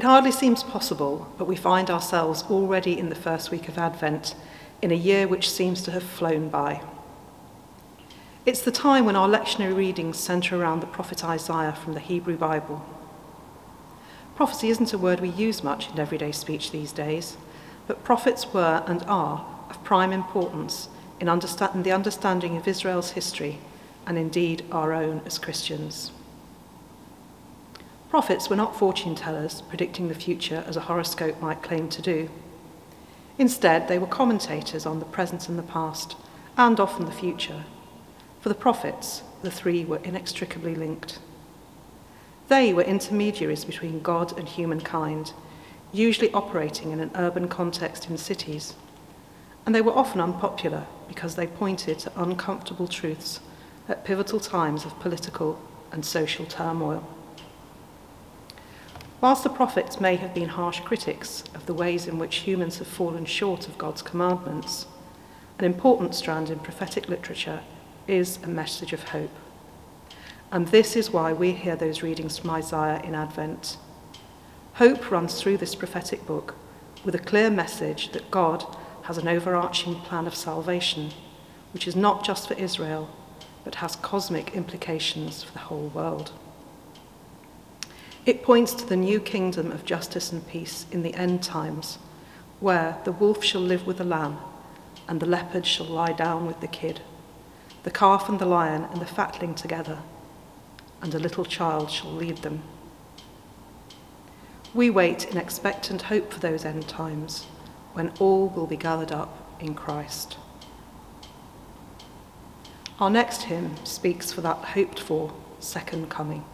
It hardly seems possible, but we find ourselves already in the first week of Advent in a year which seems to have flown by. It's the time when our lectionary readings centre around the prophet Isaiah from the Hebrew Bible. Prophecy isn't a word we use much in everyday speech these days, but prophets were and are of prime importance in understand- the understanding of Israel's history and indeed our own as Christians. Prophets were not fortune tellers predicting the future as a horoscope might claim to do. Instead, they were commentators on the present and the past, and often the future. For the prophets, the three were inextricably linked. They were intermediaries between God and humankind, usually operating in an urban context in cities. And they were often unpopular because they pointed to uncomfortable truths at pivotal times of political and social turmoil. Whilst the prophets may have been harsh critics of the ways in which humans have fallen short of God's commandments, an important strand in prophetic literature is a message of hope. And this is why we hear those readings from Isaiah in Advent. Hope runs through this prophetic book with a clear message that God has an overarching plan of salvation, which is not just for Israel, but has cosmic implications for the whole world. It points to the new kingdom of justice and peace in the end times, where the wolf shall live with the lamb, and the leopard shall lie down with the kid, the calf and the lion and the fatling together, and a little child shall lead them. We wait in expectant hope for those end times, when all will be gathered up in Christ. Our next hymn speaks for that hoped for second coming.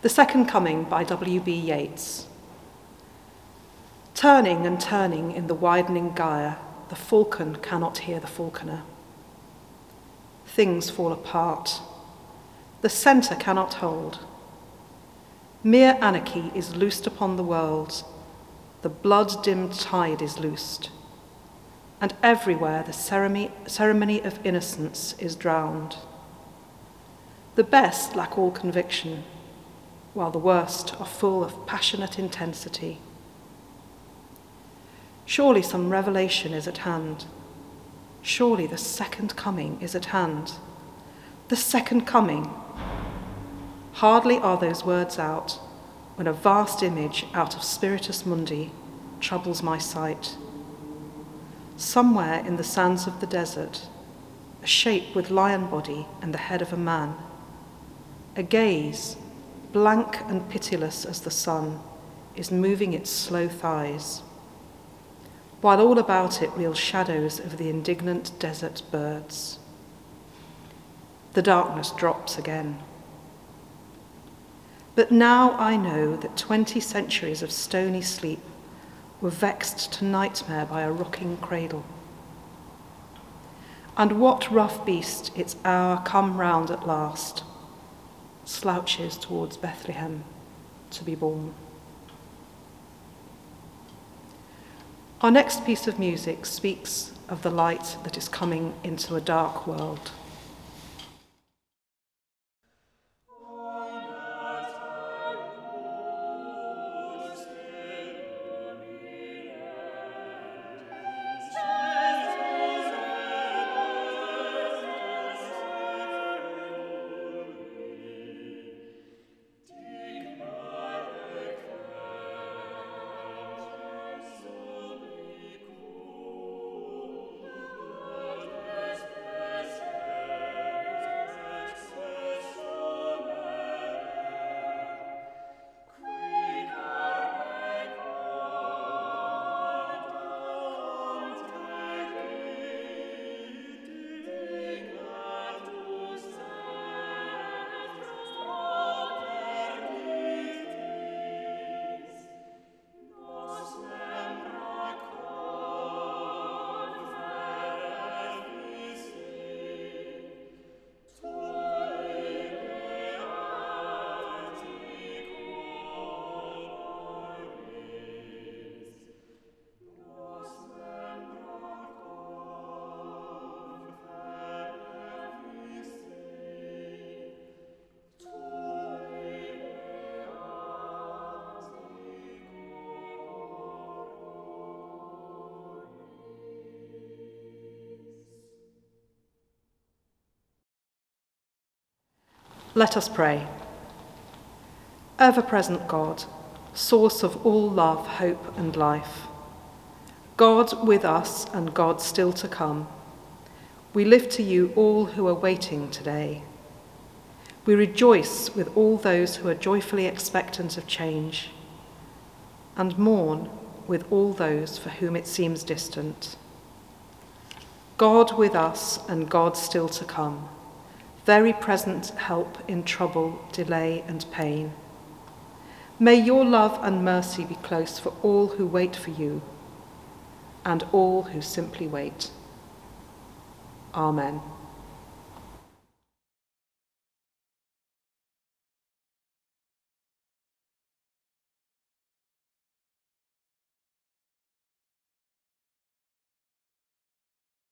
The Second Coming by W.B. Yeats. Turning and turning in the widening gyre, the falcon cannot hear the falconer. Things fall apart. The centre cannot hold. Mere anarchy is loosed upon the world. The blood dimmed tide is loosed. And everywhere the ceremony, ceremony of innocence is drowned. The best lack all conviction, while the worst are full of passionate intensity. Surely some revelation is at hand. Surely the second coming is at hand. The second coming. Hardly are those words out when a vast image out of Spiritus Mundi troubles my sight. Somewhere in the sands of the desert, a shape with lion body and the head of a man. A gaze, blank and pitiless as the sun, is moving its slow thighs while all about it reel shadows of the indignant desert birds. The darkness drops again. But now I know that twenty centuries of stony sleep were vexed to nightmare by a rocking cradle. And what rough beast, its hour come round at last, slouches towards Bethlehem to be born? Our next piece of music speaks of the light that is coming into a dark world. Let us pray. Ever present God, source of all love, hope, and life, God with us and God still to come, we lift to you all who are waiting today. We rejoice with all those who are joyfully expectant of change, and mourn with all those for whom it seems distant. God with us and God still to come very present help in trouble, delay, and pain. May your love and mercy be close for all who wait for you and all who simply wait. Amen.